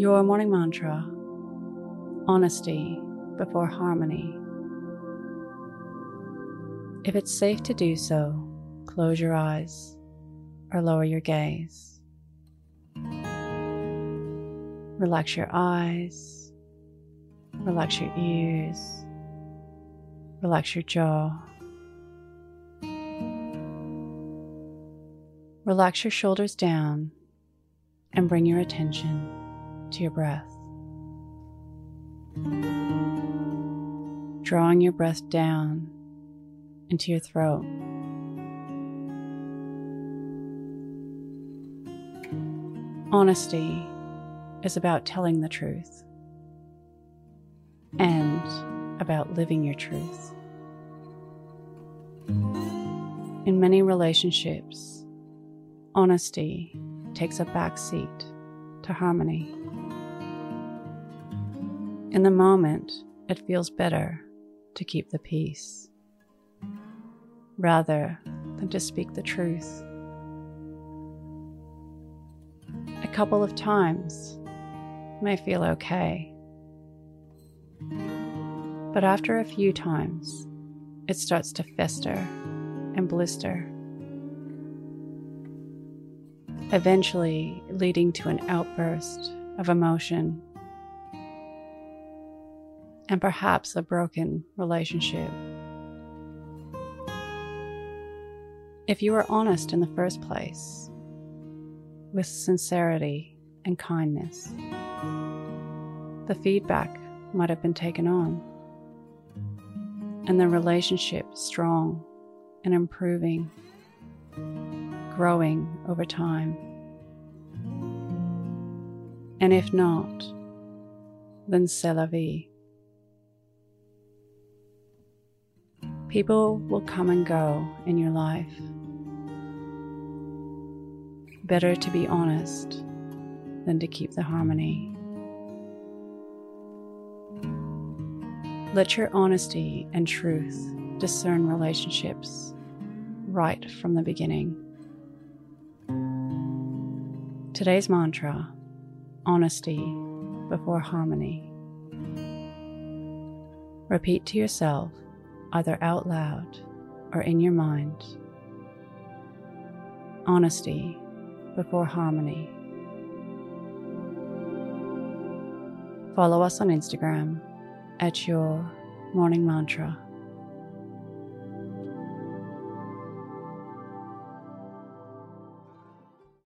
Your morning mantra honesty before harmony. If it's safe to do so, close your eyes or lower your gaze. Relax your eyes, relax your ears, relax your jaw. Relax your shoulders down and bring your attention to your breath. Drawing your breath down into your throat. Honesty is about telling the truth and about living your truth. In many relationships, honesty takes a back seat to harmony. In the moment, it feels better to keep the peace rather than to speak the truth. A couple of times may feel okay, but after a few times, it starts to fester and blister, eventually leading to an outburst of emotion and perhaps a broken relationship. If you were honest in the first place, with sincerity and kindness, the feedback might have been taken on, and the relationship strong and improving, growing over time. And if not, then c'est la vie. People will come and go in your life. Better to be honest than to keep the harmony. Let your honesty and truth discern relationships right from the beginning. Today's mantra honesty before harmony. Repeat to yourself either out loud or in your mind. Honesty before harmony. Follow us on Instagram at your morning mantra.